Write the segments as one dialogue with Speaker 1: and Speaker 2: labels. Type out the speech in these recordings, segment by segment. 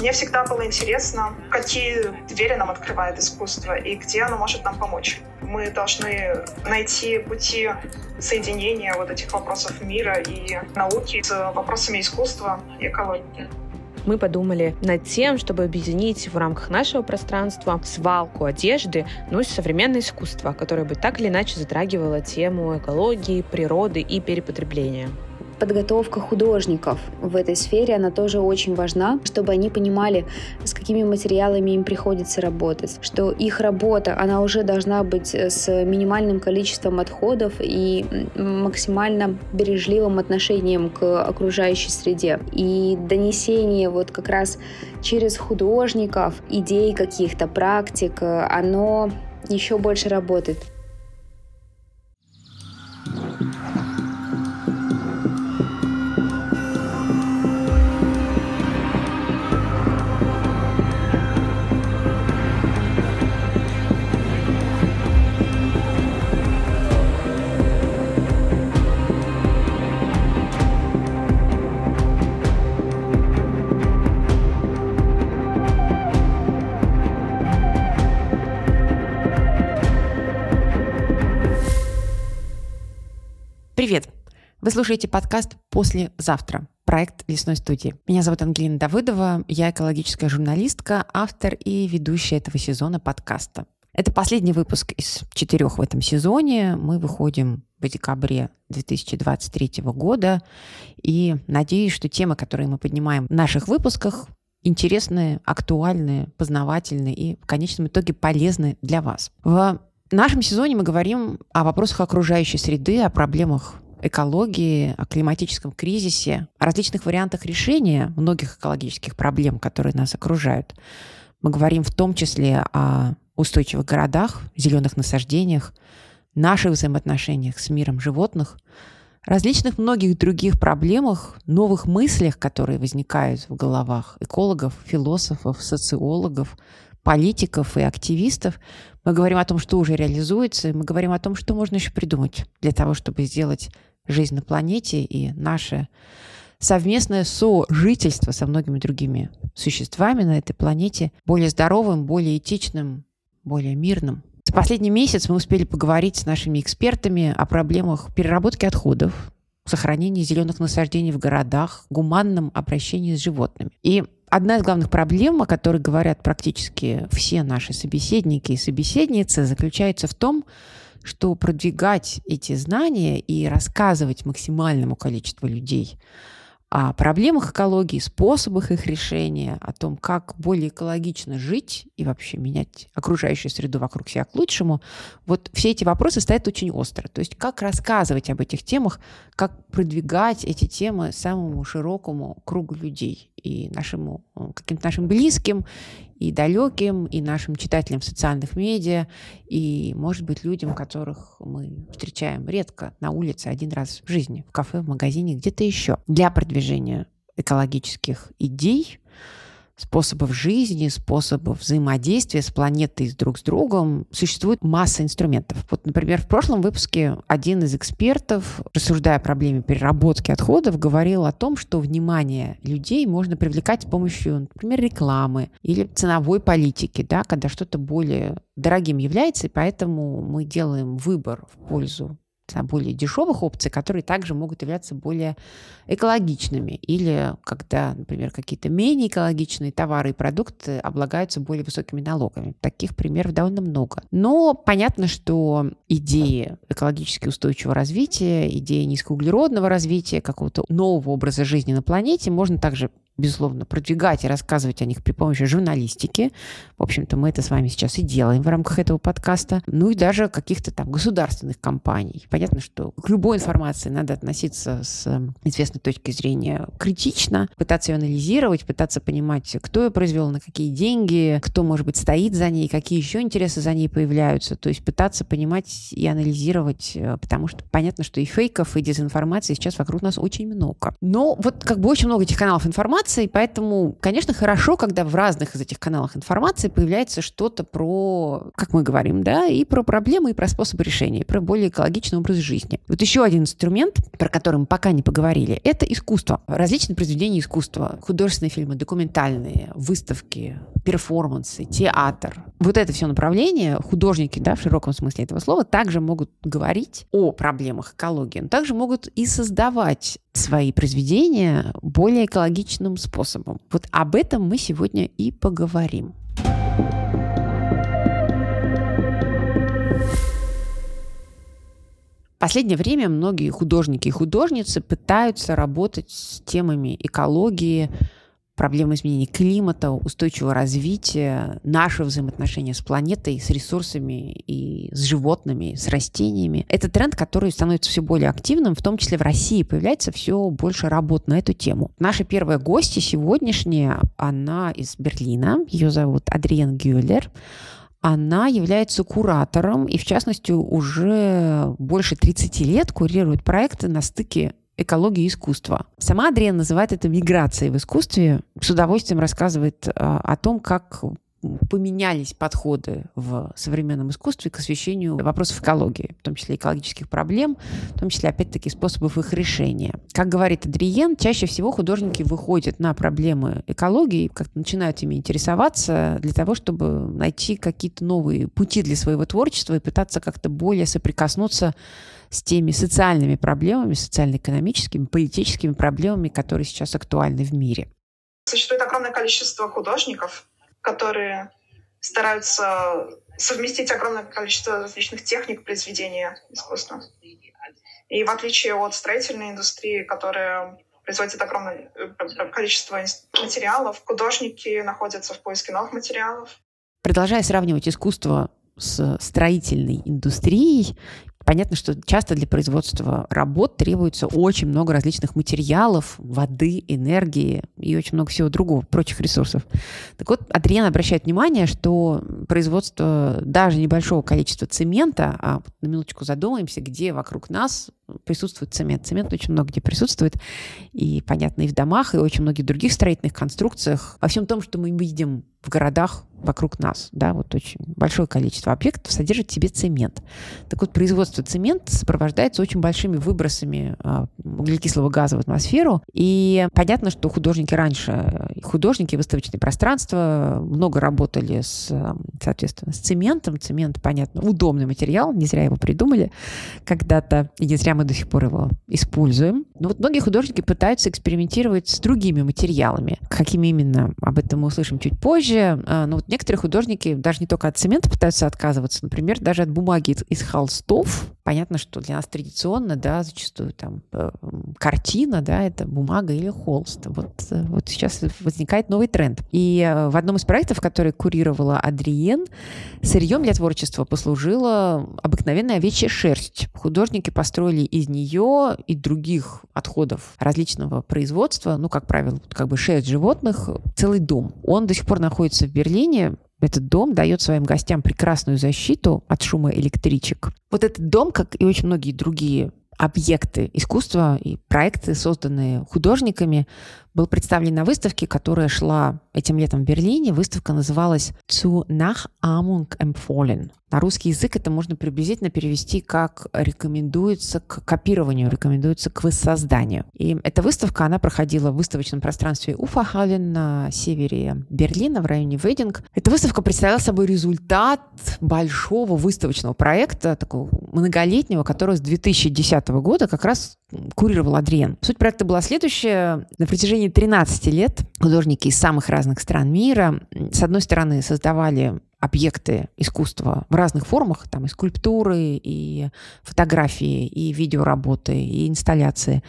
Speaker 1: Мне всегда было интересно, какие двери нам открывает искусство и где оно может нам помочь. Мы должны найти пути соединения вот этих вопросов мира и науки с вопросами искусства и экологии
Speaker 2: мы подумали над тем, чтобы объединить в рамках нашего пространства свалку одежды, ну и современное искусство, которое бы так или иначе затрагивало тему экологии, природы и перепотребления
Speaker 3: подготовка художников в этой сфере, она тоже очень важна, чтобы они понимали, с какими материалами им приходится работать, что их работа, она уже должна быть с минимальным количеством отходов и максимально бережливым отношением к окружающей среде. И донесение вот как раз через художников, идей каких-то, практик, оно еще больше работает.
Speaker 4: Привет! Вы слушаете подкаст «Послезавтра» проект лесной студии. Меня зовут Ангелина Давыдова, я экологическая журналистка, автор и ведущая этого сезона подкаста. Это последний выпуск из четырех в этом сезоне. Мы выходим в декабре 2023 года. И надеюсь, что темы, которые мы поднимаем в наших выпусках, интересные, актуальные, познавательные и в конечном итоге полезны для вас. В в нашем сезоне мы говорим о вопросах окружающей среды, о проблемах экологии, о климатическом кризисе, о различных вариантах решения многих экологических проблем, которые нас окружают. Мы говорим в том числе о устойчивых городах, зеленых насаждениях, наших взаимоотношениях с миром животных, различных многих других проблемах, новых мыслях, которые возникают в головах экологов, философов, социологов, политиков и активистов. Мы говорим о том, что уже реализуется, и мы говорим о том, что можно еще придумать для того, чтобы сделать жизнь на планете и наше совместное сожительство со многими другими существами на этой планете более здоровым, более этичным, более мирным. За последний месяц мы успели поговорить с нашими экспертами о проблемах переработки отходов, сохранении зеленых насаждений в городах, гуманном обращении с животными. И Одна из главных проблем, о которой говорят практически все наши собеседники и собеседницы, заключается в том, что продвигать эти знания и рассказывать максимальному количеству людей о проблемах экологии, способах их решения, о том, как более экологично жить и вообще менять окружающую среду вокруг себя к лучшему, вот все эти вопросы стоят очень остро. То есть как рассказывать об этих темах, как продвигать эти темы самому широкому кругу людей и нашему каким-то нашим близким, и далеким, и нашим читателям в социальных медиа, и, может быть, людям, которых мы встречаем редко на улице один раз в жизни, в кафе, в магазине, где-то еще. Для продвижения экологических идей способов жизни, способов взаимодействия с планетой, с друг с другом, существует масса инструментов. Вот, например, в прошлом выпуске один из экспертов, рассуждая о проблеме переработки отходов, говорил о том, что внимание людей можно привлекать с помощью, например, рекламы или ценовой политики, да, когда что-то более дорогим является, и поэтому мы делаем выбор в пользу более дешевых опций, которые также могут являться более экологичными. Или когда, например, какие-то менее экологичные товары и продукты облагаются более высокими налогами. Таких примеров довольно много. Но понятно, что идеи экологически устойчивого развития, идеи низкоуглеродного развития, какого-то нового образа жизни на планете можно также безусловно, продвигать и рассказывать о них при помощи журналистики. В общем-то, мы это с вами сейчас и делаем в рамках этого подкаста. Ну и даже каких-то там государственных компаний. Понятно, что к любой информации надо относиться с эм, известной точки зрения критично, пытаться ее анализировать, пытаться понимать, кто ее произвел, на какие деньги, кто, может быть, стоит за ней, какие еще интересы за ней появляются. То есть пытаться понимать и анализировать, э, потому что понятно, что и фейков, и дезинформации сейчас вокруг нас очень много. Но вот как бы очень много этих каналов информации, поэтому, конечно, хорошо, когда в разных из этих каналах информации появляется что-то про, как мы говорим, да, и про проблемы, и про способы решения, и про более экологичный образ жизни. Вот еще один инструмент, про который мы пока не поговорили, это искусство. Различные произведения искусства, художественные фильмы, документальные, выставки, перформансы, театр. Вот это все направление художники, да, в широком смысле этого слова, также могут говорить о проблемах экологии, но также могут и создавать свои произведения более экологичным способом. Вот об этом мы сегодня и поговорим. В последнее время многие художники и художницы пытаются работать с темами экологии, проблемы изменения климата, устойчивого развития, нашего взаимоотношения с планетой, с ресурсами и с животными, с растениями. Это тренд, который становится все более активным, в том числе в России появляется все больше работ на эту тему. Наша первая гостья сегодняшняя, она из Берлина, ее зовут Адриен Гюллер она является куратором и, в частности, уже больше 30 лет курирует проекты на стыке экологии искусства. Сама Адриан называет это миграцией в искусстве. С удовольствием рассказывает а, о том, как поменялись подходы в современном искусстве к освещению вопросов экологии, в том числе экологических проблем, в том числе, опять-таки, способов их решения. Как говорит Адриен, чаще всего художники выходят на проблемы экологии, как-то начинают ими интересоваться для того, чтобы найти какие-то новые пути для своего творчества и пытаться как-то более соприкоснуться с теми социальными проблемами, социально-экономическими, политическими проблемами, которые сейчас актуальны в мире.
Speaker 1: Существует огромное количество художников, которые стараются совместить огромное количество различных техник произведения искусства. И в отличие от строительной индустрии, которая производит огромное э, количество материалов, художники находятся в поиске новых материалов.
Speaker 4: Продолжая сравнивать искусство с строительной индустрией, Понятно, что часто для производства работ требуется очень много различных материалов, воды, энергии и очень много всего другого, прочих ресурсов. Так вот, Адриан обращает внимание, что производство даже небольшого количества цемента, а на минуточку задумаемся, где вокруг нас присутствует цемент. Цемент очень много где присутствует, и, понятно, и в домах, и очень многих других строительных конструкциях. Во всем том, что мы видим в городах вокруг нас, да, вот очень большое количество объектов содержит в себе цемент. Так вот, производство цемента сопровождается очень большими выбросами а, углекислого газа в атмосферу, и понятно, что художники раньше, художники, выставочные пространства много работали с, соответственно, с цементом. Цемент, понятно, удобный материал, не зря его придумали когда-то, и не зря мы до сих пор его используем. Но вот многие художники пытаются экспериментировать с другими материалами. Какими именно, об этом мы услышим чуть позже. А, но вот некоторые художники даже не только от цемента пытаются отказываться, например, даже от бумаги из холстов. Понятно, что для нас традиционно, да, зачастую там э, картина, да, это бумага или холст. Вот, э, вот сейчас возникает новый тренд. И э, в одном из проектов, который курировала Адриен, сырьем для творчества послужила обыкновенная овечья шерсть. Художники построили из нее и других отходов различного производства, ну, как правило, как бы шерсть животных, целый дом. Он до сих пор находится в Берлине, этот дом дает своим гостям прекрасную защиту от шума электричек. Вот этот дом, как и очень многие другие объекты искусства и проекты, созданные художниками, был представлен на выставке, которая шла этим летом в Берлине. Выставка называлась «Zu Nachahmung empfohlen». На русский язык это можно приблизительно перевести как «рекомендуется к копированию», «рекомендуется к воссозданию». И эта выставка, она проходила в выставочном пространстве Уфахален на севере Берлина, в районе Вединг. Эта выставка представляла собой результат большого выставочного проекта, такого многолетнего, который с 2010 года как раз курировал Адриен. Суть проекта была следующая. На протяжении 13 лет художники из самых разных стран мира, с одной стороны, создавали объекты искусства в разных формах, там и скульптуры, и фотографии, и видеоработы, и инсталляции,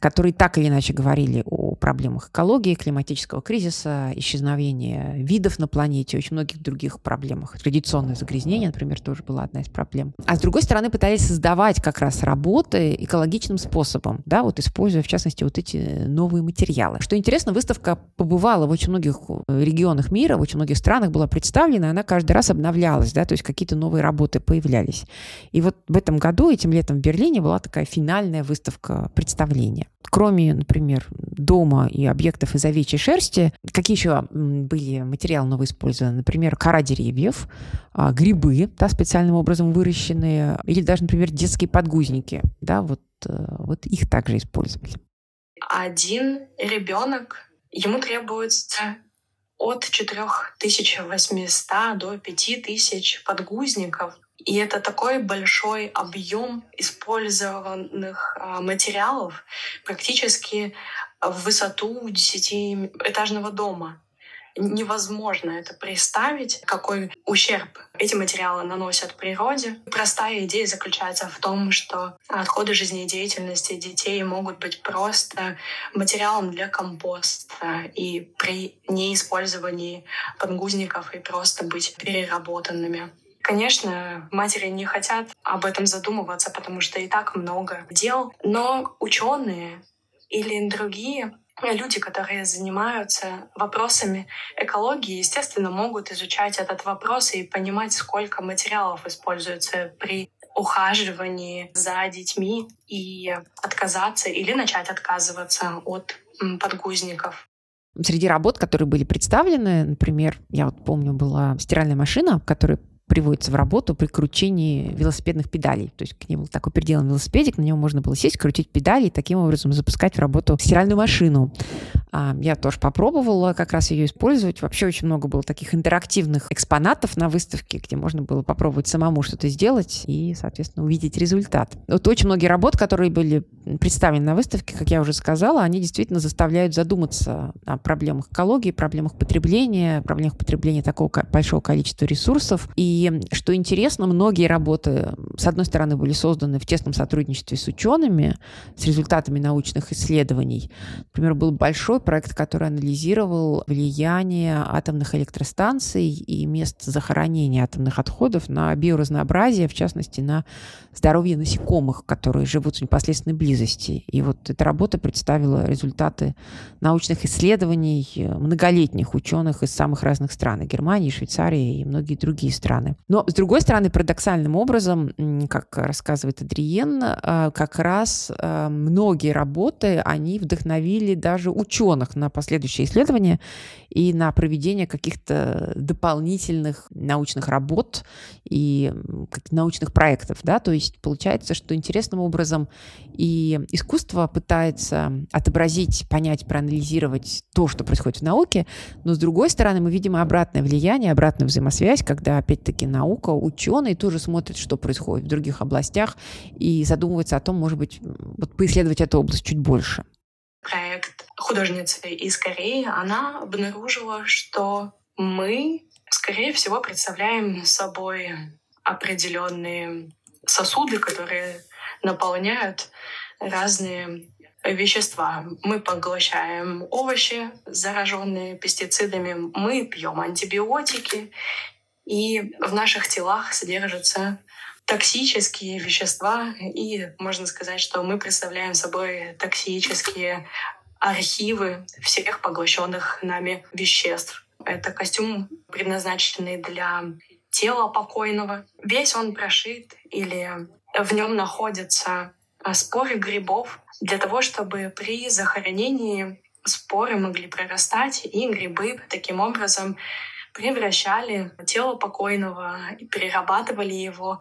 Speaker 4: которые так или иначе говорили о проблемах экологии, климатического кризиса, исчезновения видов на планете, очень многих других проблемах. Традиционное загрязнение, например, тоже была одна из проблем. А с другой стороны, пытались создавать как раз работы экологичным способом, да, вот используя, в частности, вот эти новые материалы. Что интересно, выставка побывала в очень многих регионах мира, в очень многих странах была представлена, она, каждый раз обновлялось, да, то есть какие-то новые работы появлялись. И вот в этом году, этим летом в Берлине была такая финальная выставка представления. Кроме, например, дома и объектов из овечьей шерсти, какие еще были материалы новые использованы? Например, кора деревьев, а, грибы, да, специальным образом выращенные, или даже, например, детские подгузники, да, вот, э, вот их также использовали.
Speaker 5: Один ребенок, ему требуется от 4800 до 5000 подгузников. И это такой большой объем использованных а, материалов практически в высоту десятиэтажного дома невозможно это представить, какой ущерб эти материалы наносят природе. Простая идея заключается в том, что отходы жизнедеятельности детей могут быть просто материалом для компоста и при неиспользовании подгузников и просто быть переработанными. Конечно, матери не хотят об этом задумываться, потому что и так много дел, но ученые или другие люди, которые занимаются вопросами экологии, естественно, могут изучать этот вопрос и понимать, сколько материалов используется при ухаживании за детьми и отказаться или начать отказываться от подгузников.
Speaker 4: Среди работ, которые были представлены, например, я вот помню, была стиральная машина, которая приводится в работу при кручении велосипедных педалей. То есть к был такой приделан велосипедик, на него можно было сесть, крутить педали и таким образом запускать в работу стиральную машину. А, я тоже попробовала как раз ее использовать. Вообще очень много было таких интерактивных экспонатов на выставке, где можно было попробовать самому что-то сделать и, соответственно, увидеть результат. Вот очень многие работы, которые были представлены на выставке, как я уже сказала, они действительно заставляют задуматься о проблемах экологии, проблемах потребления, проблемах потребления такого большого количества ресурсов. И что интересно, многие работы, с одной стороны, были созданы в тесном сотрудничестве с учеными, с результатами научных исследований. Например, был большой проект, который анализировал влияние атомных электростанций и мест захоронения атомных отходов на биоразнообразие, в частности, на здоровье насекомых, которые живут в непосредственной близости. И вот эта работа представила результаты научных исследований многолетних ученых из самых разных стран, Германии, Швейцарии и многие другие страны стороны. Но, с другой стороны, парадоксальным образом, как рассказывает Адриен, э, как раз э, многие работы, они вдохновили даже ученых на последующие исследования и на проведение каких-то дополнительных научных работ и научных проектов. Да? То есть получается, что интересным образом и искусство пытается отобразить, понять, проанализировать то, что происходит в науке, но с другой стороны мы видим обратное влияние, обратную взаимосвязь, когда опять-таки наука, ученые тоже смотрят, что происходит в других областях и задумываются о том, может быть, вот поисследовать эту область чуть больше
Speaker 5: проект художницы из Кореи, она обнаружила, что мы, скорее всего, представляем собой определенные сосуды, которые наполняют разные вещества. Мы поглощаем овощи, зараженные пестицидами, мы пьем антибиотики, и в наших телах содержатся токсические вещества, и можно сказать, что мы представляем собой токсические архивы всех поглощенных нами веществ. Это костюм, предназначенный для тела покойного. Весь он прошит или в нем находятся споры грибов для того, чтобы при захоронении споры могли прорастать, и грибы таким образом превращали тело покойного и перерабатывали его.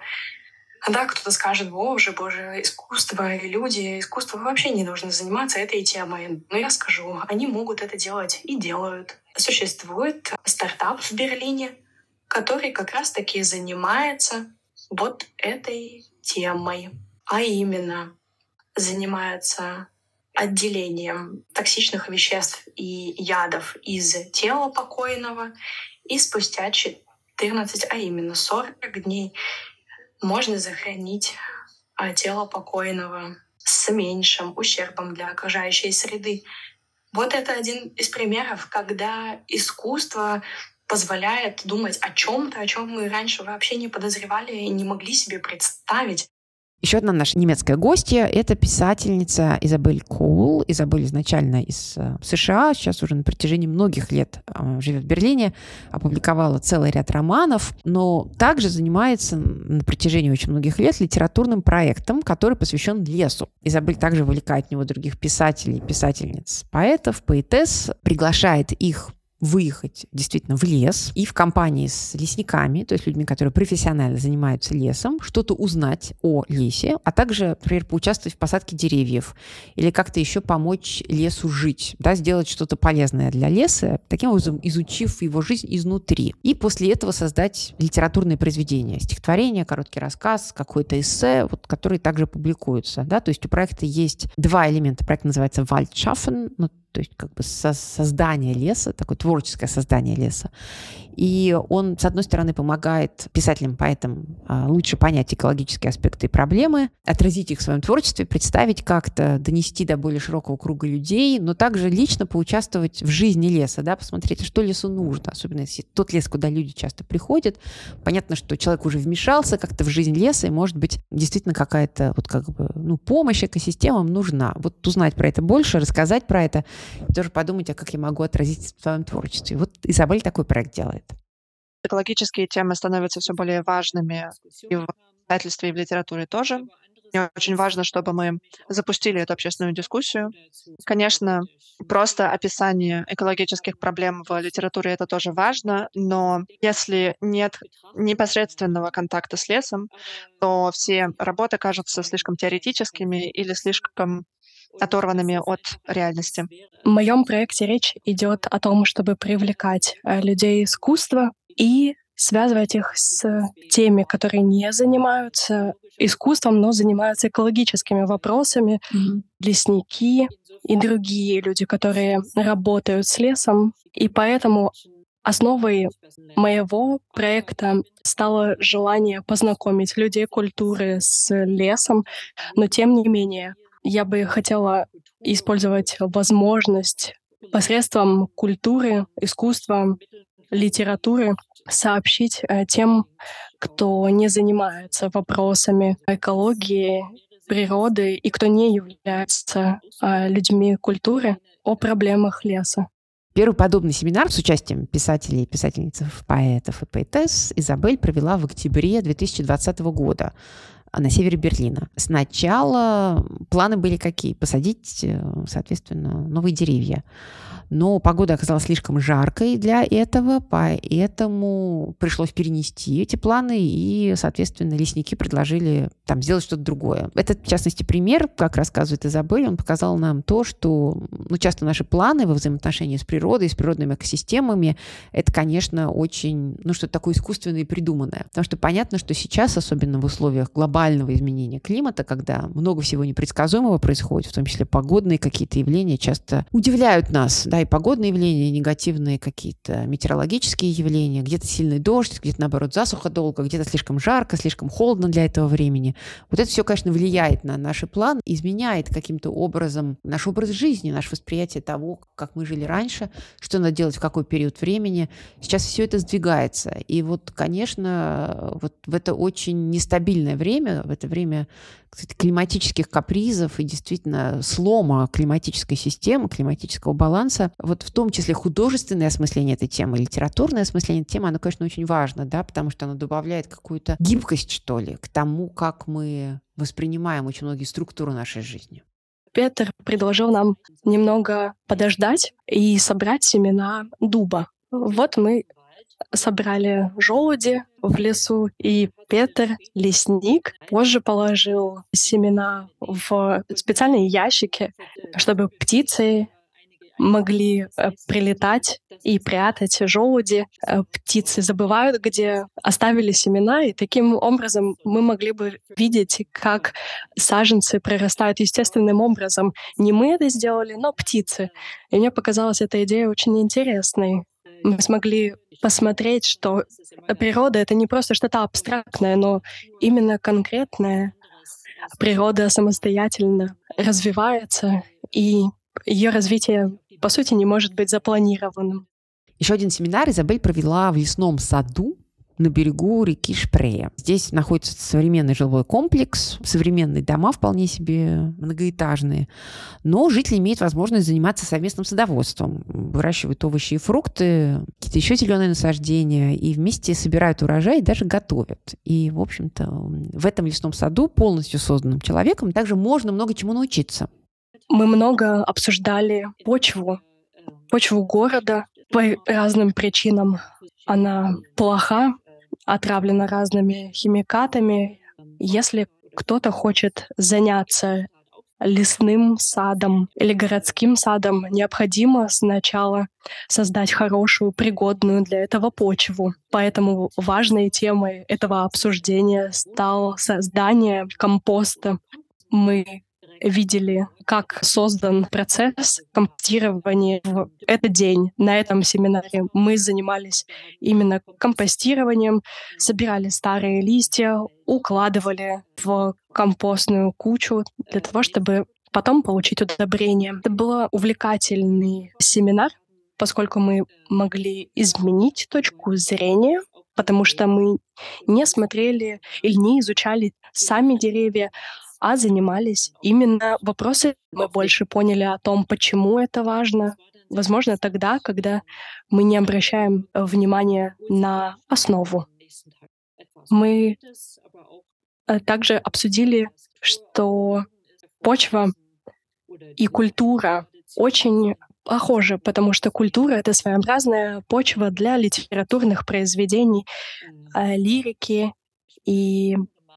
Speaker 5: А да, кто-то скажет, боже, боже, искусство и люди, искусство вообще не должны заниматься этой темой. Но я скажу, они могут это делать и делают. Существует стартап в Берлине, который как раз-таки занимается вот этой темой. А именно занимается отделением токсичных веществ и ядов из тела покойного и спустя 14, а именно 40 дней, можно захоронить а, тело покойного с меньшим ущербом для окружающей среды. Вот это один из примеров, когда искусство позволяет думать о чем-то, о чем мы раньше вообще не подозревали и не могли себе представить.
Speaker 4: Еще одна наша немецкая гостья – это писательница Изабель Коул. Изабель изначально из э, США, сейчас уже на протяжении многих лет э, живет в Берлине, опубликовала целый ряд романов, но также занимается на протяжении очень многих лет литературным проектом, который посвящен лесу. Изабель также вовлекает в него других писателей, писательниц, поэтов, поэтесс, приглашает их выехать действительно в лес и в компании с лесниками, то есть людьми, которые профессионально занимаются лесом, что-то узнать о лесе, а также, например, поучаствовать в посадке деревьев или как-то еще помочь лесу жить, да, сделать что-то полезное для леса, таким образом изучив его жизнь изнутри. И после этого создать литературное произведение, стихотворение, короткий рассказ, какой-то эссе, вот, которые также публикуются. Да? То есть у проекта есть два элемента. Проект называется «Waldсchaffen», ну, то есть как бы со создание леса, такое творческое создание леса. И он, с одной стороны, помогает писателям, поэтам а, лучше понять экологические аспекты и проблемы, отразить их в своем творчестве, представить как-то, донести до более широкого круга людей, но также лично поучаствовать в жизни леса, да, посмотреть, что лесу нужно, особенно если тот лес, куда люди часто приходят. Понятно, что человек уже вмешался как-то в жизнь леса, и, может быть, действительно какая-то вот как бы, ну, помощь экосистемам нужна. Вот узнать про это больше, рассказать про это, тоже подумать, а как я могу отразить в своем творчестве. Вот Изабель такой проект делает.
Speaker 6: Экологические темы становятся все более важными и в издательстве, и в литературе тоже. Мне очень важно, чтобы мы запустили эту общественную дискуссию. Конечно, просто описание экологических проблем в литературе это тоже важно, но если нет непосредственного контакта с лесом, то все работы кажутся слишком теоретическими или слишком оторванными от реальности.
Speaker 7: В моем проекте речь идет о том, чтобы привлекать э, людей искусства и связывать их с теми, которые не занимаются искусством, но занимаются экологическими вопросами, mm-hmm. лесники и другие люди, которые работают с лесом. И поэтому основой моего проекта стало желание познакомить людей культуры с лесом, но тем не менее я бы хотела использовать возможность посредством культуры, искусства, литературы сообщить э, тем, кто не занимается вопросами экологии, природы и кто не является э, людьми культуры, о проблемах леса.
Speaker 4: Первый подобный семинар с участием писателей, писательниц, поэтов и поэтесс Изабель провела в октябре 2020 года на севере Берлина. Сначала планы были какие? Посадить, э, соответственно, новые деревья но погода оказалась слишком жаркой для этого, поэтому пришлось перенести эти планы, и, соответственно, лесники предложили там сделать что-то другое. Это, в частности, пример, как рассказывает Изабель, он показал нам то, что ну, часто наши планы во взаимоотношении с природой, с природными экосистемами, это, конечно, очень, ну, что-то такое искусственное и придуманное. Потому что понятно, что сейчас, особенно в условиях глобального изменения климата, когда много всего непредсказуемого происходит, в том числе погодные какие-то явления часто удивляют нас, да, и погодные явления, и негативные какие-то метеорологические явления, где-то сильный дождь, где-то, наоборот, засуха долго, где-то слишком жарко, слишком холодно для этого времени. Вот это все, конечно, влияет на наш план, изменяет каким-то образом наш образ жизни, наше восприятие того, как мы жили раньше, что надо делать в какой период времени. Сейчас все это сдвигается. И вот, конечно, вот в это очень нестабильное время, в это время кстати, климатических капризов и действительно слома климатической системы, климатического баланса, вот в том числе художественное осмысление этой темы, литературное осмысление этой темы, оно, конечно, очень важно, да, потому что оно добавляет какую-то гибкость, что ли, к тому, как мы воспринимаем очень многие структуры нашей жизни.
Speaker 7: Петр предложил нам немного подождать и собрать семена дуба. Вот мы собрали желуди в лесу, и Петр, лесник, позже положил семена в специальные ящики, чтобы птицы могли э, прилетать и прятать желуди. Э, птицы забывают, где оставили семена, и таким образом мы могли бы видеть, как саженцы прорастают естественным образом. Не мы это сделали, но птицы. И мне показалась эта идея очень интересной мы смогли посмотреть, что природа — это не просто что-то абстрактное, но именно конкретное. Природа самостоятельно развивается, и ее развитие, по сути, не может быть запланированным.
Speaker 4: Еще один семинар Изабель провела в лесном саду на берегу реки Шпрея. Здесь находится современный жилой комплекс, современные дома вполне себе многоэтажные, но жители имеют возможность заниматься совместным садоводством, выращивают овощи и фрукты, какие-то еще зеленые насаждения, и вместе собирают урожай и даже готовят. И, в общем-то, в этом лесном саду, полностью созданным человеком, также можно много чему научиться.
Speaker 7: Мы много обсуждали почву, почву города по разным причинам. Она плоха, отравлена разными химикатами. Если кто-то хочет заняться лесным садом или городским садом, необходимо сначала создать хорошую, пригодную для этого почву. Поэтому важной темой этого обсуждения стало создание компоста. Мы видели, как создан процесс компостирования в этот день. На этом семинаре мы занимались именно компостированием, собирали старые листья, укладывали в компостную кучу для того, чтобы потом получить удобрение. Это был увлекательный семинар, поскольку мы могли изменить точку зрения, потому что мы не смотрели или не изучали сами деревья, а занимались именно вопросы. Мы больше поняли о том, почему это важно. Возможно, тогда, когда мы не обращаем внимания на основу. Мы э, также обсудили, что почва и культура очень похожи, потому что культура — это своеобразная почва для литературных произведений, э, лирики и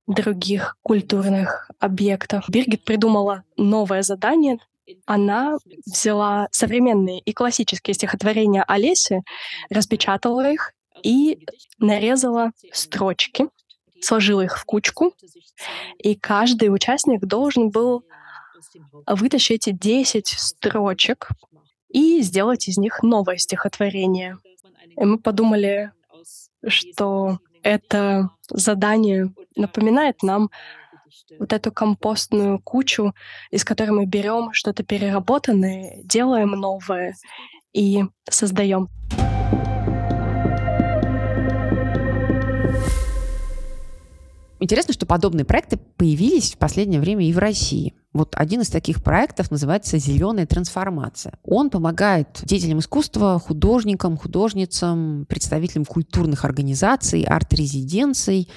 Speaker 7: других культурных объектов. Биргит придумала новое задание. Она взяла современные и классические стихотворения Олеси, распечатала их и нарезала строчки, сложила их в кучку, и каждый участник должен был вытащить 10 строчек и сделать из них новое стихотворение. И мы подумали, что это задание напоминает нам вот эту компостную кучу, из которой мы берем что-то переработанное, делаем новое и создаем.
Speaker 4: Интересно, что подобные проекты появились в последнее время и в России. Вот один из таких проектов называется «Зеленая трансформация». Он помогает деятелям искусства, художникам, художницам, представителям культурных организаций, арт-резиденций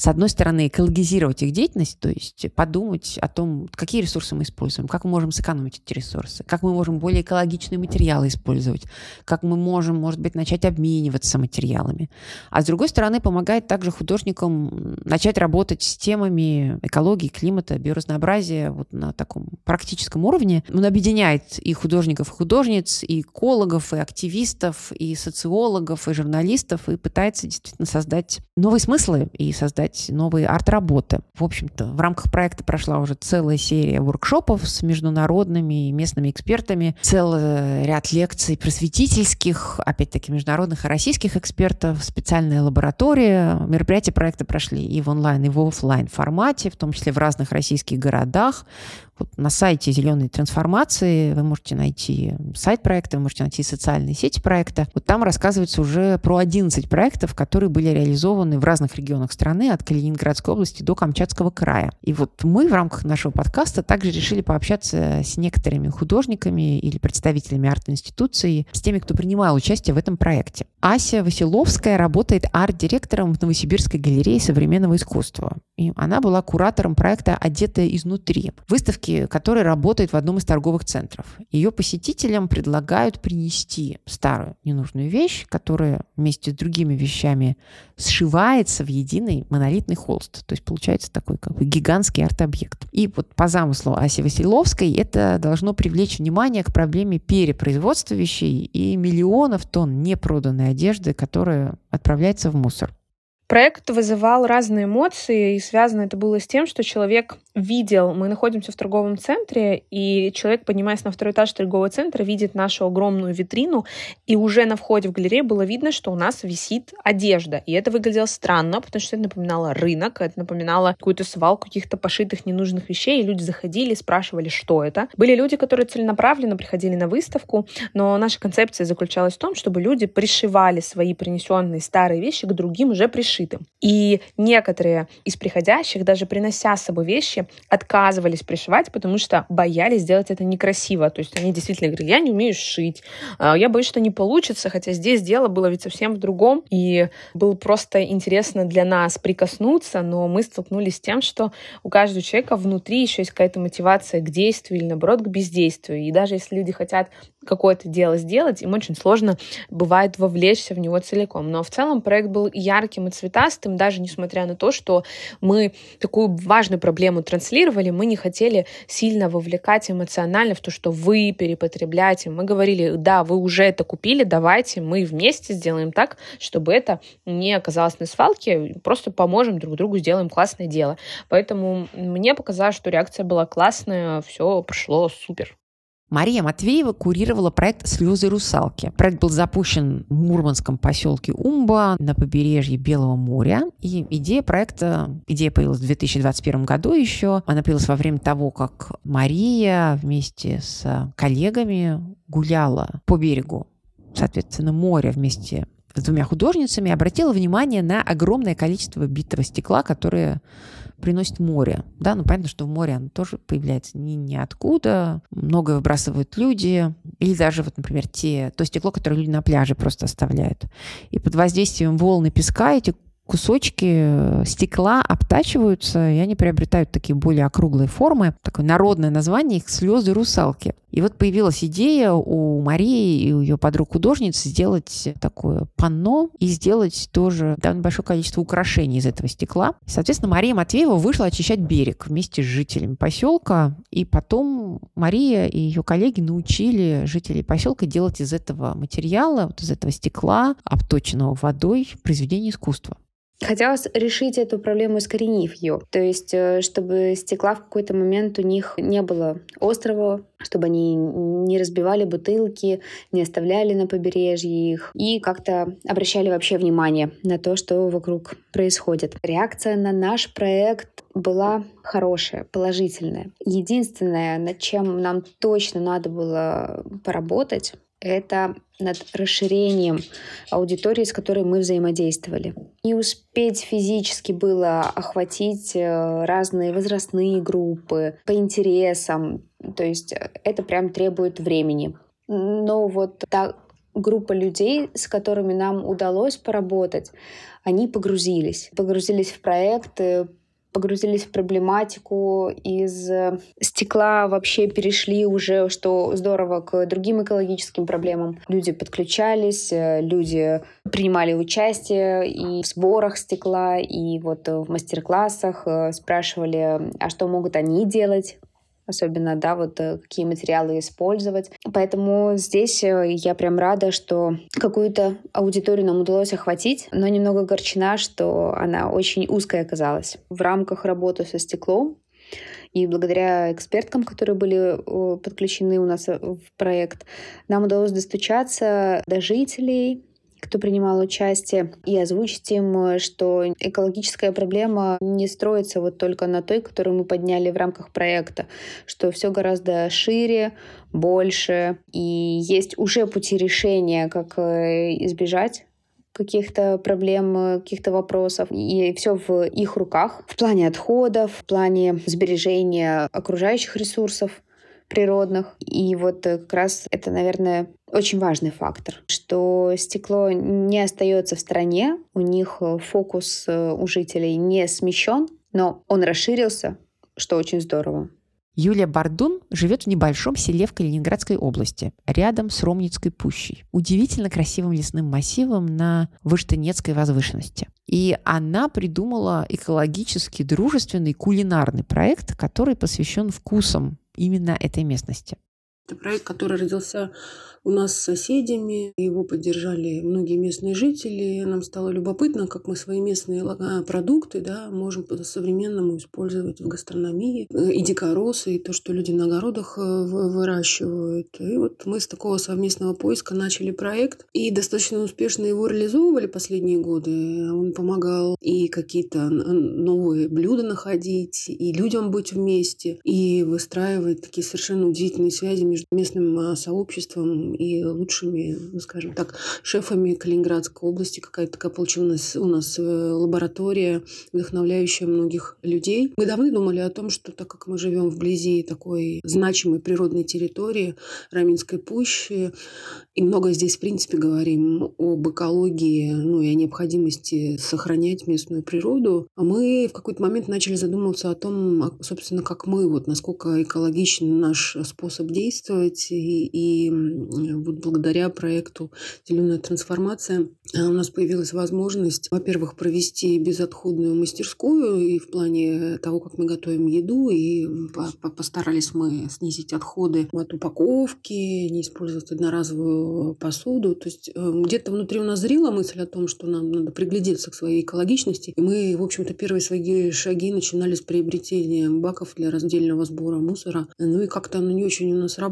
Speaker 4: с одной стороны, экологизировать их деятельность, то есть подумать о том, какие ресурсы мы используем, как мы можем сэкономить эти ресурсы, как мы можем более экологичные материалы использовать, как мы можем, может быть, начать обмениваться материалами. А с другой стороны, помогает также художникам начать работать с темами экологии, климата, биоразнообразия вот на таком практическом уровне. Он объединяет и художников, и художниц, и экологов, и активистов, и социологов, и журналистов, и пытается действительно создать новые смыслы и создать создать новые арт-работы. В общем-то, в рамках проекта прошла уже целая серия воркшопов с международными и местными экспертами, целый ряд лекций просветительских, опять-таки, международных и российских экспертов, специальная лаборатория. Мероприятия проекта прошли и в онлайн, и в офлайн формате, в том числе в разных российских городах. Вот на сайте «Зеленой трансформации» вы можете найти сайт проекта, вы можете найти социальные сети проекта. Вот там рассказывается уже про 11 проектов, которые были реализованы в разных регионах страны, от Калининградской области до Камчатского края. И вот мы в рамках нашего подкаста также решили пообщаться с некоторыми художниками или представителями арт-институций, с теми, кто принимал участие в этом проекте. Ася Василовская работает арт-директором в Новосибирской галерее современного искусства. И она была куратором проекта «Одетая изнутри». Выставки выставки, которая работает в одном из торговых центров. Ее посетителям предлагают принести старую ненужную вещь, которая вместе с другими вещами сшивается в единый монолитный холст. То есть получается такой как бы гигантский арт-объект. И вот по замыслу Аси Василовской это должно привлечь внимание к проблеме перепроизводства вещей и миллионов тонн непроданной одежды, которая отправляется в мусор.
Speaker 2: Проект вызывал разные эмоции, и связано это было с тем, что человек видел, мы находимся в торговом центре, и человек, поднимаясь на второй этаж торгового центра, видит нашу огромную витрину, и уже на входе в галерею было видно, что у нас висит одежда. И это выглядело странно, потому что это напоминало рынок, это напоминало какую-то свалку каких-то пошитых ненужных вещей, и люди заходили, спрашивали, что это. Были люди, которые целенаправленно приходили на выставку, но наша концепция заключалась в том, чтобы люди пришивали свои принесенные старые вещи к другим уже пришитым. И некоторые из приходящих, даже принося с собой вещи, отказывались пришивать, потому что боялись сделать это некрасиво. То есть они действительно говорили, я не умею шить, а, я боюсь, что не получится, хотя здесь дело было ведь совсем в другом. И было просто интересно для нас прикоснуться, но мы столкнулись с тем, что у каждого человека внутри еще есть какая-то мотивация к действию или, наоборот, к бездействию. И даже если люди хотят какое-то дело сделать, им очень сложно бывает вовлечься в него целиком. Но в целом проект был ярким и цветастым, даже несмотря на то, что мы такую важную проблему транслировали, мы не хотели сильно вовлекать эмоционально в то, что вы перепотребляете. Мы говорили, да, вы уже это купили, давайте мы вместе сделаем так, чтобы это не оказалось на свалке, просто поможем друг другу, сделаем классное дело. Поэтому мне показалось, что реакция была классная, все прошло супер.
Speaker 4: Мария Матвеева курировала проект «Слезы русалки». Проект был запущен в мурманском поселке Умба на побережье Белого моря. И идея проекта, идея появилась в 2021 году еще. Она появилась во время того, как Мария вместе с коллегами гуляла по берегу, соответственно, моря вместе с двумя художницами, обратила внимание на огромное количество битого стекла, которое приносит море. Да, ну понятно, что в море оно тоже появляется ни, ниоткуда, многое выбрасывают люди, или даже вот, например, те, то стекло, которое люди на пляже просто оставляют. И под воздействием волны песка эти кусочки э, стекла обтачиваются, и они приобретают такие более округлые формы. Такое народное название их «слезы русалки». И вот появилась идея у Марии и у ее подруг-художниц сделать такое панно и сделать тоже довольно большое количество украшений из этого стекла. Соответственно, Мария Матвеева вышла очищать берег вместе с жителями поселка. И потом Мария и ее коллеги научили жителей поселка делать из этого материала, вот из этого стекла, обточенного водой, произведение искусства.
Speaker 3: Хотелось решить эту проблему, искоренив ее. То есть, э, чтобы стекла в какой-то момент у них не было острого, чтобы они не разбивали бутылки, не оставляли на побережье их и как-то обращали вообще внимание на то, что вокруг происходит. Реакция на наш проект была хорошая, положительная. Единственное, над чем нам точно надо было поработать, это над расширением аудитории, с которой мы взаимодействовали. И успеть физически было охватить э, разные возрастные группы по интересам. То есть э, это прям требует времени. Но вот та группа людей, с которыми нам удалось поработать, они погрузились. Погрузились в проекты, погрузились в проблематику, из э, стекла вообще перешли уже, что здорово, к другим экологическим проблемам. Люди подключались, э, люди принимали участие и в сборах стекла, и вот в мастер-классах э, спрашивали, а что могут они делать особенно, да, вот э, какие материалы использовать. Поэтому здесь э, я прям рада, что какую-то аудиторию нам удалось охватить, но немного горчена, что она очень узкая оказалась. В рамках работы со стеклом и благодаря эксперткам, которые были подключены у нас э, в проект, нам удалось достучаться до жителей, кто принимал участие, и озвучить им, что экологическая проблема не строится вот только на той, которую мы подняли в рамках проекта, что все гораздо шире, больше, и есть уже пути решения, как э, избежать каких-то проблем, каких-то вопросов. И все в их руках в плане отходов, в плане сбережения окружающих ресурсов природных. И вот э, как раз это, наверное, очень важный фактор, что стекло не остается в стране, у них э, фокус э, у жителей не смещен, но он расширился, что очень здорово.
Speaker 4: Юлия Бардун живет в небольшом селе в Калининградской области, рядом с Ромницкой пущей, удивительно красивым лесным массивом на Выштынецкой возвышенности. И она придумала экологически дружественный кулинарный проект, который посвящен вкусам именно этой местности.
Speaker 8: Это проект, который родился у нас с соседями. Его поддержали многие местные жители. Нам стало любопытно, как мы свои местные продукты да, можем по-современному использовать в гастрономии. Э, и дикоросы, и то, что люди на огородах э, выращивают. И вот мы с такого совместного поиска начали проект. И достаточно успешно его реализовывали последние годы. Он помогал и какие-то новые блюда находить, и людям быть вместе, и выстраивать такие совершенно удивительные связи между местным а, сообществом и лучшими, ну, скажем так, шефами Калининградской области. Какая-то такая получилась у нас э, лаборатория, вдохновляющая многих людей. Мы давно думали о том, что так как мы живем вблизи такой значимой природной территории Раминской пущи, и много здесь, в принципе, говорим об экологии, ну и о необходимости сохранять местную природу, а мы в какой-то момент начали задумываться о том, а, собственно, как мы, вот насколько экологичен наш способ действовать, и, и вот благодаря проекту «Зеленая трансформация» у нас появилась возможность, во-первых, провести безотходную мастерскую и в плане того, как мы готовим еду, и постарались мы снизить отходы от упаковки, не использовать одноразовую посуду. То есть э, где-то внутри у нас зрела мысль о том, что нам надо приглядеться к своей экологичности. И мы, в общем-то, первые свои шаги начинали с приобретения баков для раздельного сбора мусора. Ну и как-то оно не очень у нас работало.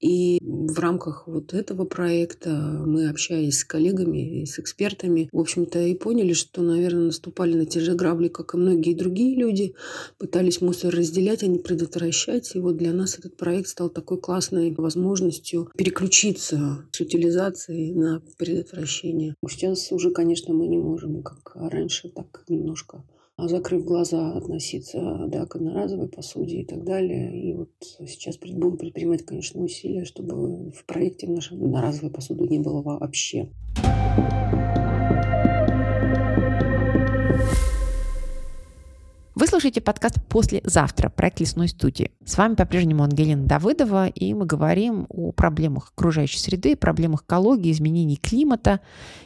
Speaker 8: И в рамках вот этого проекта мы, общаясь с коллегами и с экспертами, в общем-то, и поняли, что, наверное, наступали на те же грабли, как и многие другие люди, пытались мусор разделять, а не предотвращать. И вот для нас этот проект стал такой классной возможностью переключиться с утилизации на предотвращение. Сейчас уже, конечно, мы не можем, как раньше, так немножко закрыв глаза, относиться да, к одноразовой посуде и так далее. И вот сейчас будем предпринимать, конечно, усилия, чтобы в проекте нашей одноразовой посуды не было вообще.
Speaker 4: Слушаете подкаст «Послезавтра» проект лесной студии. С вами по-прежнему Ангелина Давыдова, и мы говорим о проблемах окружающей среды, проблемах экологии, изменений климата,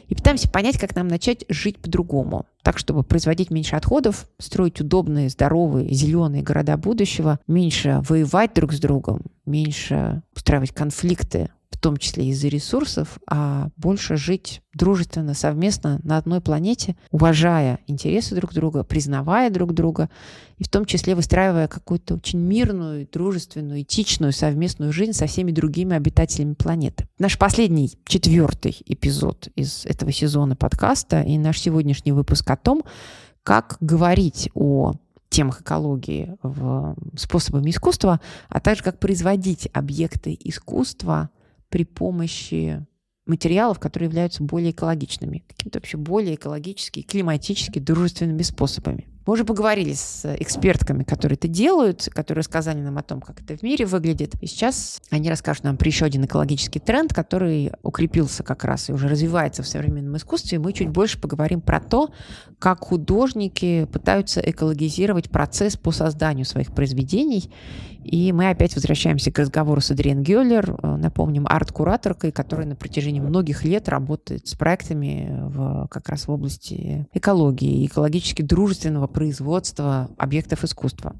Speaker 4: и пытаемся понять, как нам начать жить по-другому, так, чтобы производить меньше отходов, строить удобные, здоровые, зеленые города будущего, меньше воевать друг с другом, меньше устраивать конфликты том числе из-за ресурсов, а больше жить дружественно, совместно на одной планете, уважая интересы друг друга, признавая друг друга, и в том числе выстраивая какую-то очень мирную, дружественную, этичную совместную жизнь со всеми другими обитателями планеты. Наш последний, четвертый эпизод из этого сезона подкаста и наш сегодняшний выпуск о том, как говорить о темах экологии в способами искусства, а также как производить объекты искусства при помощи материалов, которые являются более экологичными, какими-то вообще более экологически, климатически дружественными способами. Мы уже поговорили с экспертками, которые это делают, которые рассказали нам о том, как это в мире выглядит. И сейчас они расскажут нам про еще один экологический тренд, который укрепился как раз и уже развивается в современном искусстве. Мы чуть больше поговорим про то, как художники пытаются экологизировать процесс по созданию своих произведений. И мы опять возвращаемся к разговору с Адриен Гюллер, напомним, арт-кураторкой, которая на протяжении многих лет работает с проектами в, как раз в области экологии, экологически дружественного производства объектов искусства.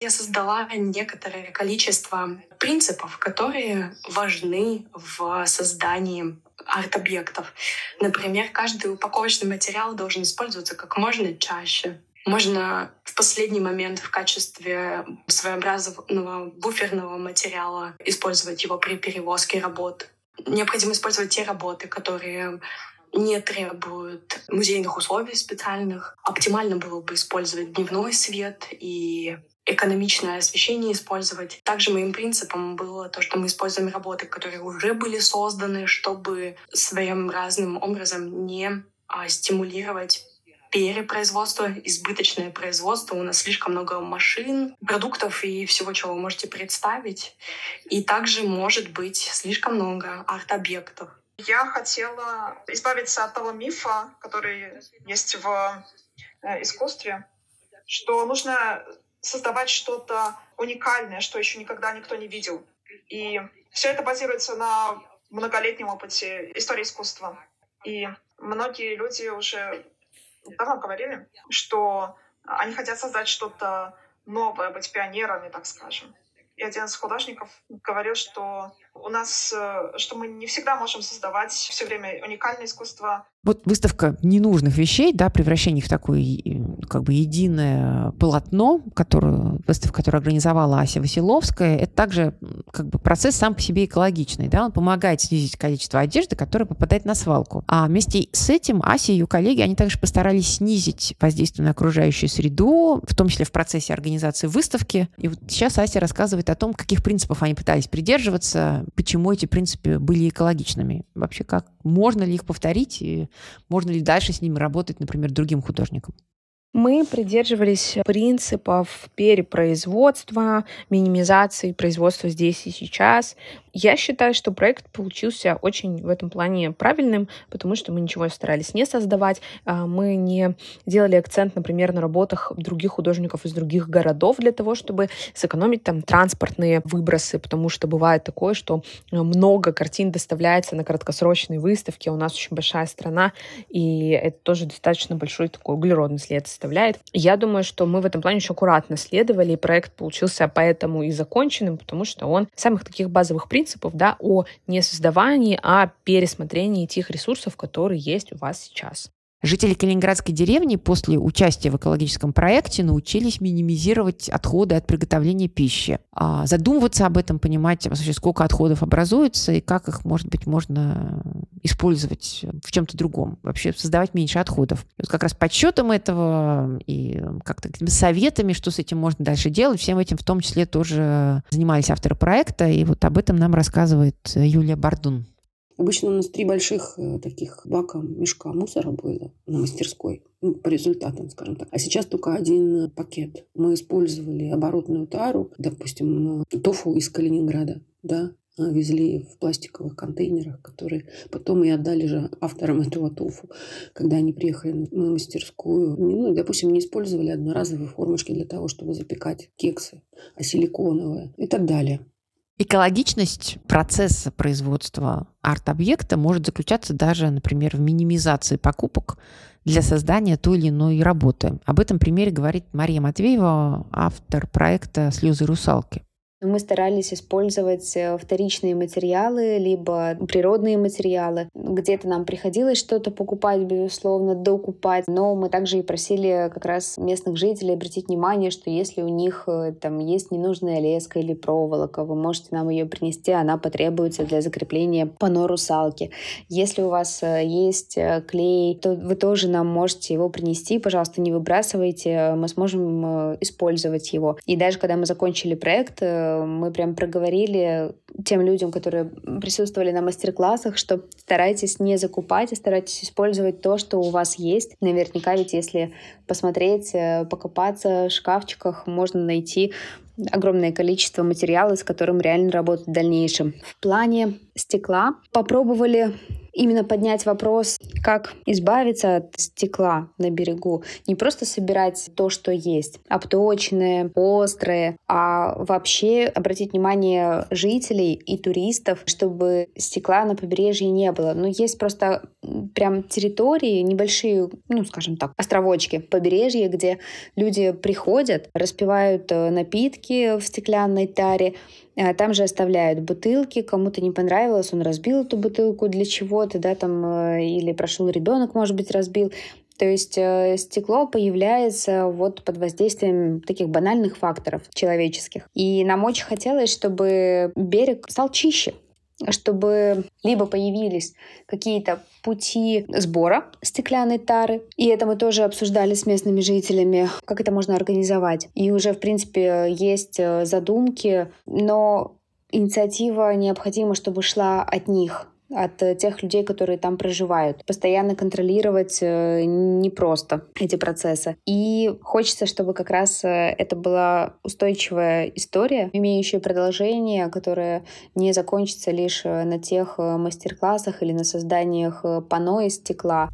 Speaker 5: Я создала некоторое количество принципов, которые важны в создании арт-объектов. Например, каждый упаковочный материал должен использоваться как можно чаще. Можно в последний момент в качестве своеобразного буферного материала использовать его при перевозке работ. Необходимо использовать те работы, которые не требуют музейных условий специальных. Оптимально было бы использовать дневной свет и экономичное освещение использовать. Также моим принципом было то, что мы используем работы, которые уже были созданы, чтобы своим разным образом не а, стимулировать перепроизводство, избыточное производство. У нас слишком много машин, продуктов и всего, чего вы можете представить. И также может быть слишком много арт-объектов.
Speaker 1: Я хотела избавиться от того мифа, который есть в э, искусстве, что нужно создавать что-то уникальное, что еще никогда никто не видел. И все это базируется на многолетнем опыте истории искусства. И многие люди уже давно говорили, что они хотят создать что-то новое, быть пионерами, так скажем. и один из художников говорил, что у нас, э, что мы не всегда можем создавать все время уникальное искусство.
Speaker 4: Вот выставка ненужных вещей, да, превращение их в такое как бы единое полотно, которую, выставка, которую организовала Ася Василовская, это также как бы процесс сам по себе экологичный, да, он помогает снизить количество одежды, которая попадает на свалку. А вместе с этим Ася и ее коллеги, они также постарались снизить воздействие на окружающую среду, в том числе в процессе организации выставки. И вот сейчас Ася рассказывает о том, каких принципов они пытались придерживаться, почему эти принципы были экологичными. Вообще, как можно ли их повторить и можно ли дальше с ними работать, например, другим художникам?
Speaker 2: Мы придерживались принципов перепроизводства, минимизации производства здесь и сейчас. Я считаю, что проект получился очень в этом плане правильным, потому что мы ничего старались не создавать, а, мы не делали акцент, например, на работах других художников из других городов для того, чтобы сэкономить там транспортные выбросы, потому что бывает такое, что много картин доставляется на краткосрочные выставки, у нас очень большая страна, и это тоже достаточно большой такой углеродный след составляет. Я думаю, что мы в этом плане очень аккуратно следовали, и проект получился поэтому и законченным, потому что он самых таких базовых принципов, да, о не создавании, а пересмотрении тех ресурсов, которые есть у вас сейчас.
Speaker 4: Жители Калининградской деревни после участия в экологическом проекте научились минимизировать отходы от приготовления пищи. А задумываться об этом, понимать, вообще, сколько отходов образуется и как их, может быть, можно использовать в чем-то другом. Вообще создавать меньше отходов. И вот как раз подсчетом этого и как-то советами, что с этим можно дальше делать, всем этим в том числе тоже занимались авторы проекта. И вот об этом нам рассказывает Юлия Бардун.
Speaker 8: Обычно у нас три больших э, таких бака мешка мусора было на мастерской ну, по результатам, скажем так. А сейчас только один пакет. Мы использовали оборотную тару, допустим, э, тофу из Калининграда, да, а, везли в пластиковых контейнерах, которые потом и отдали же авторам этого тофу, когда они приехали на мастерскую. Ну, допустим, не использовали одноразовые формочки для того, чтобы запекать кексы, а силиконовые и так далее.
Speaker 4: Экологичность процесса производства арт-объекта может заключаться даже, например, в минимизации покупок для создания той или иной работы. Об этом примере говорит Мария Матвеева, автор проекта «Слезы русалки».
Speaker 3: Мы старались использовать э, вторичные материалы, либо природные материалы. Где-то нам приходилось что-то покупать, безусловно, докупать, но мы также и просили как раз местных жителей обратить внимание, что если у них э, там есть ненужная леска или проволока, вы можете нам ее принести, она потребуется для закрепления пано русалки. Если у вас э, есть клей, то вы тоже нам можете его принести, пожалуйста, не выбрасывайте, мы сможем использовать его. И даже когда мы закончили проект, мы прям проговорили тем людям, которые присутствовали на мастер-классах, что старайтесь не закупать, а старайтесь использовать то, что у вас есть. Наверняка ведь если посмотреть, э, покопаться в шкафчиках, можно найти огромное количество материала, с которым реально работать в дальнейшем. В плане стекла попробовали именно поднять вопрос, как избавиться от стекла на берегу. Не просто собирать то, что есть, обточенное, острое, а вообще обратить внимание жителей и туристов, чтобы стекла на побережье не было. Но есть просто прям территории, небольшие, ну, скажем так, островочки побережья, где люди приходят, распивают э, напитки в стеклянной таре, там же оставляют бутылки, кому-то не понравилось, он разбил эту бутылку для чего-то, да, там, э, или прошел ребенок, может быть, разбил. То есть э, стекло появляется вот под воздействием таких банальных факторов человеческих. И нам очень хотелось, чтобы берег стал чище, чтобы либо появились какие-то пути сбора стеклянной тары, и это мы тоже обсуждали с местными жителями, как это можно организовать. И уже, в принципе, есть э, задумки, но инициатива необходима, чтобы шла от них, от э, тех людей, которые там проживают. Постоянно контролировать э, непросто эти процессы. И хочется, чтобы как раз э, это была устойчивая история, имеющая продолжение, которая не закончится лишь на тех мастер-классах или на созданиях пано из стекла.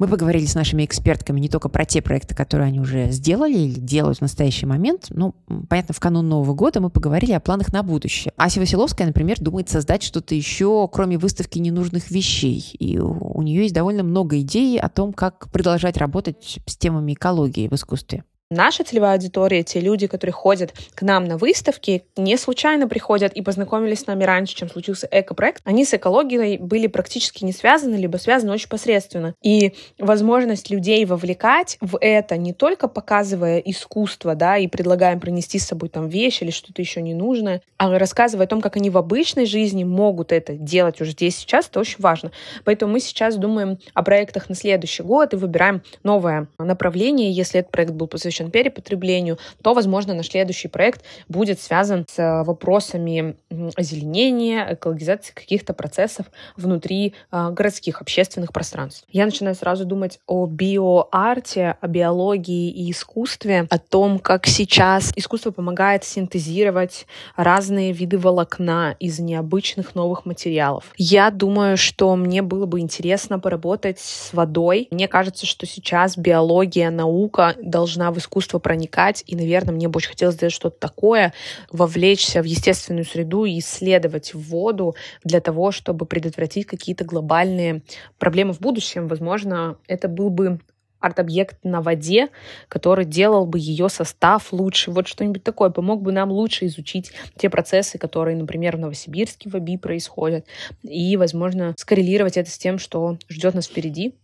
Speaker 4: Мы поговорили с нашими экспертками не только про те проекты, которые они уже сделали или делают в настоящий момент. Ну, понятно, в канун Нового года мы поговорили о планах на будущее. Ася Василовская, например, думает создать что-то еще, кроме выставки ненужных вещей. И у нее есть довольно много идей о том, как продолжать работать с темами экологии в искусстве.
Speaker 2: Наша целевая аудитория, те люди, которые ходят к нам на выставки, не случайно приходят и познакомились с нами раньше, чем случился экопроект. Они с экологией были практически не связаны, либо связаны очень посредственно. И возможность людей вовлекать в это, не только показывая искусство, да, и предлагаем принести с собой там вещи или что-то еще ненужное, а рассказывая о том, как они в обычной жизни могут это делать уже здесь сейчас, это очень важно. Поэтому мы сейчас думаем о проектах на следующий год и выбираем новое направление, если этот проект был посвящен посвящен перепотреблению, то, возможно, наш следующий проект будет связан с э, вопросами озеленения, экологизации каких-то процессов внутри э, городских общественных пространств. Я начинаю сразу думать о биоарте, о биологии и искусстве, о том, как сейчас искусство помогает синтезировать разные виды волокна из необычных новых материалов. Я думаю, что мне было бы интересно поработать с водой. Мне кажется, что сейчас биология, наука должна в искусстве искусство проникать, и, наверное, мне бы очень хотелось сделать что-то такое, вовлечься в естественную среду и исследовать воду для того, чтобы предотвратить какие-то глобальные проблемы в будущем. Возможно, это был бы арт-объект на воде, который делал бы ее состав лучше. Вот что-нибудь такое помог бы нам лучше изучить те процессы, которые, например, в Новосибирске в АБИ происходят, и, возможно, скоррелировать это с тем, что ждет нас впереди.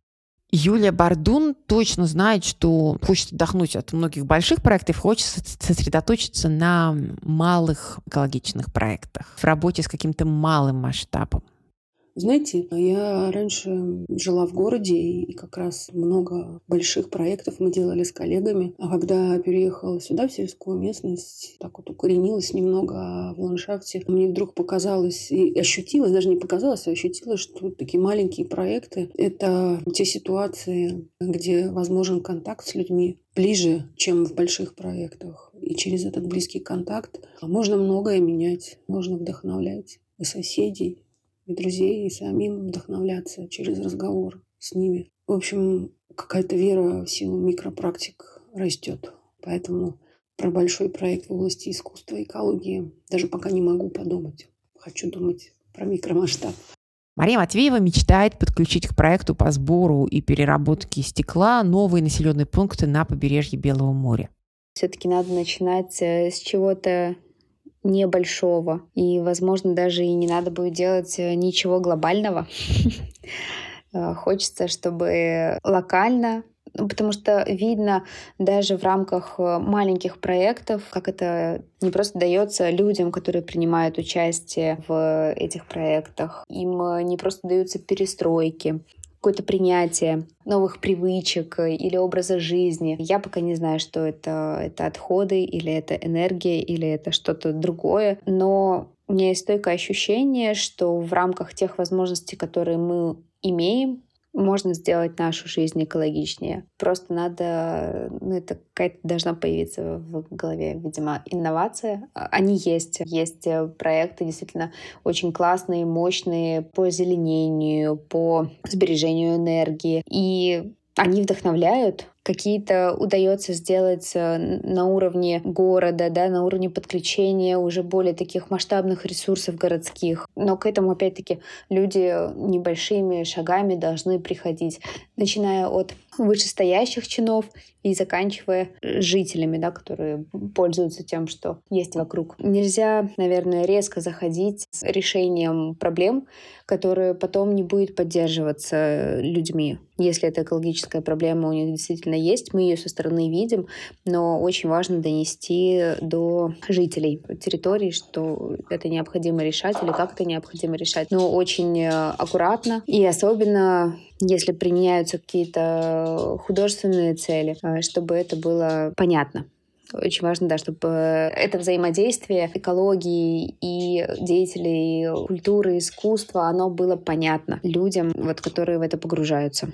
Speaker 4: Юлия Бардун точно знает, что хочет отдохнуть от многих больших проектов, хочет сосредоточиться на малых экологичных проектах, в работе с каким-то малым масштабом.
Speaker 8: Знаете, я раньше жила в городе, и как раз много больших проектов мы делали с коллегами. А когда переехала сюда, в сельскую местность, так вот укоренилась немного в ландшафте, мне вдруг показалось и ощутилось, даже не показалось, а ощутилось, что такие маленькие проекты — это те ситуации, где возможен контакт с людьми ближе, чем в больших проектах. И через этот близкий контакт можно многое менять, можно вдохновлять и соседей, и друзей, и самим вдохновляться через разговор с ними. В общем, какая-то вера в силу микропрактик растет. Поэтому про большой проект в области искусства и экологии даже пока не могу подумать. Хочу думать про микромасштаб.
Speaker 4: Мария Матвеева мечтает подключить к проекту по сбору и переработке стекла новые населенные пункты на побережье Белого моря.
Speaker 3: Все-таки надо начинать э, с чего-то небольшого. И, возможно, даже и не надо будет делать э, ничего глобального. Э, хочется, чтобы локально ну, потому что видно даже в рамках э, маленьких проектов, как это не просто дается людям, которые принимают участие в этих проектах. Им не просто даются перестройки, какое-то принятие новых привычек э, или образа жизни. Я пока не знаю, что это, это отходы или это энергия или это что-то другое, но у меня есть стойкое ощущение, что в рамках тех возможностей, которые мы имеем, можно сделать нашу жизнь экологичнее. Просто надо, ну, это какая-то должна появиться в голове, видимо, инновация. Они есть. Есть э, проекты действительно очень классные, мощные по озеленению, по сбережению энергии. И они вдохновляют, какие-то удается сделать э, на уровне города, да, на уровне подключения уже более таких масштабных ресурсов городских. Но к этому, опять-таки, люди небольшими шагами должны приходить, начиная от вышестоящих чинов и заканчивая жителями, да, которые пользуются тем, что есть вокруг. Нельзя, наверное, резко заходить с решением проблем, которые потом не будет поддерживаться людьми. Если это экологическая проблема у них действительно есть, мы ее со стороны видим, но очень важно донести до жителей территории, что это необходимо решать или как это необходимо решать. Но очень э, аккуратно и особенно если применяются какие-то художественные цели, э, чтобы это было понятно. Очень важно, да, чтобы это взаимодействие экологии и деятелей культуры, искусства, оно было понятно людям, вот, которые в это погружаются.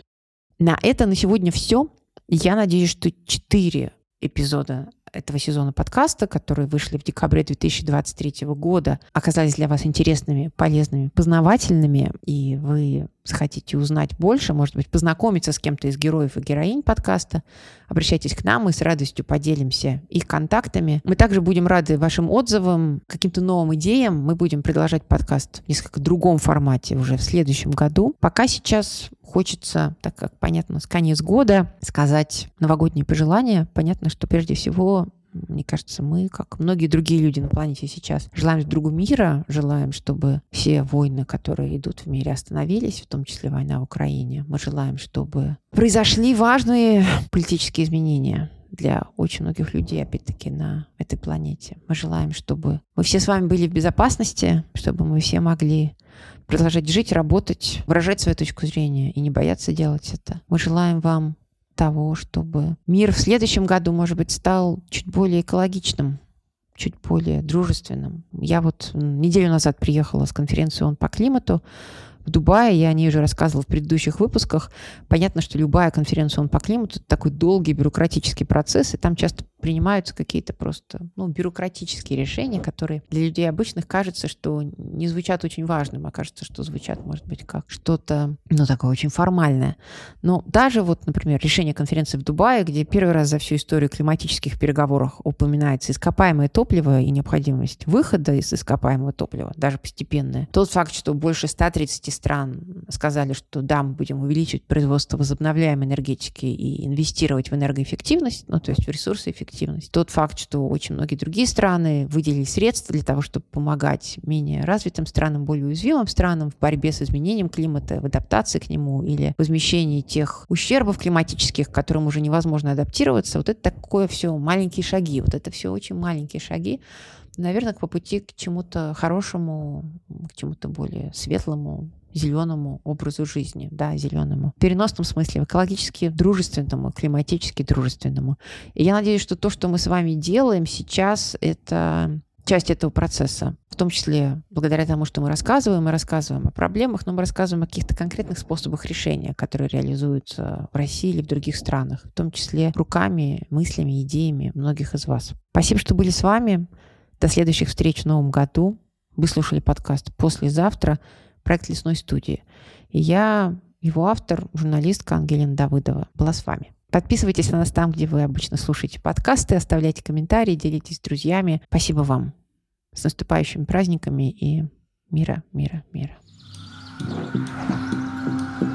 Speaker 4: На это на сегодня все. Я надеюсь, что четыре эпизода этого сезона подкаста, которые вышли в декабре 2023 года, оказались для вас интересными, полезными, познавательными, и вы захотите узнать больше, может быть, познакомиться с кем-то из героев и героинь подкаста, обращайтесь к нам, мы с радостью поделимся их контактами. Мы также будем рады вашим отзывам, каким-то новым идеям. Мы будем продолжать подкаст в несколько другом формате уже в следующем году. Пока сейчас хочется, так как, понятно, с конец года, сказать новогодние пожелания. Понятно, что прежде всего мне кажется, мы, как многие другие люди на планете сейчас, желаем другу мира, желаем, чтобы все войны, которые идут в мире, остановились, в том числе война в Украине. Мы желаем, чтобы произошли важные политические изменения для очень многих людей, опять-таки, на этой планете. Мы желаем, чтобы мы все с вами были в безопасности, чтобы мы все могли продолжать жить, работать, выражать свою точку зрения и не бояться делать это. Мы желаем вам того, чтобы мир в следующем году, может быть, стал чуть более экологичным, чуть более дружественным. Я вот неделю назад приехала с конференции «Он по климату», в Дубае, я о ней уже рассказывала в предыдущих выпусках. Понятно, что любая конференция «Он по климату» — это такой долгий бюрократический процесс, и там часто принимаются какие-то просто ну, бюрократические решения, которые для людей обычных кажется, что не звучат очень важным, а кажется, что звучат, может быть, как что-то, ну, такое очень формальное. Но даже вот, например, решение конференции в Дубае, где первый раз за всю историю климатических переговоров упоминается ископаемое топливо и необходимость выхода из ископаемого топлива, даже постепенная. Тот факт, что больше 130 стран сказали, что да, мы будем увеличивать производство возобновляемой энергетики и инвестировать в энергоэффективность, ну, то есть в ресурсоэффективность, эффективность. Тот факт, что очень многие другие страны выделили средства для того, чтобы помогать менее развитым странам, более уязвимым странам в борьбе с изменением климата, в адаптации к нему или возмещении тех ущербов климатических, к которым уже невозможно адаптироваться, вот это такое все маленькие шаги. Вот это все очень маленькие шаги, наверное, по пути к чему-то хорошему, к чему-то более светлому, зеленому образу жизни, да, зеленому. В переносном смысле, экологически дружественному, климатически дружественному. И я надеюсь, что то, что мы с вами делаем сейчас, это часть этого процесса, в том числе благодаря тому, что мы рассказываем, мы рассказываем о проблемах, но мы рассказываем о каких-то конкретных способах решения, которые реализуются в России или в других странах, в том числе руками, мыслями, идеями многих из вас. Спасибо, что были с вами. До следующих встреч в новом году. Вы слушали подкаст «Послезавтра» проект лесной студии. И я, его автор, журналистка Ангелина Давыдова, была с вами. Подписывайтесь на нас там, где вы обычно слушаете подкасты, оставляйте комментарии, делитесь с друзьями. Спасибо вам. С наступающими праздниками и мира, мира, мира. thank you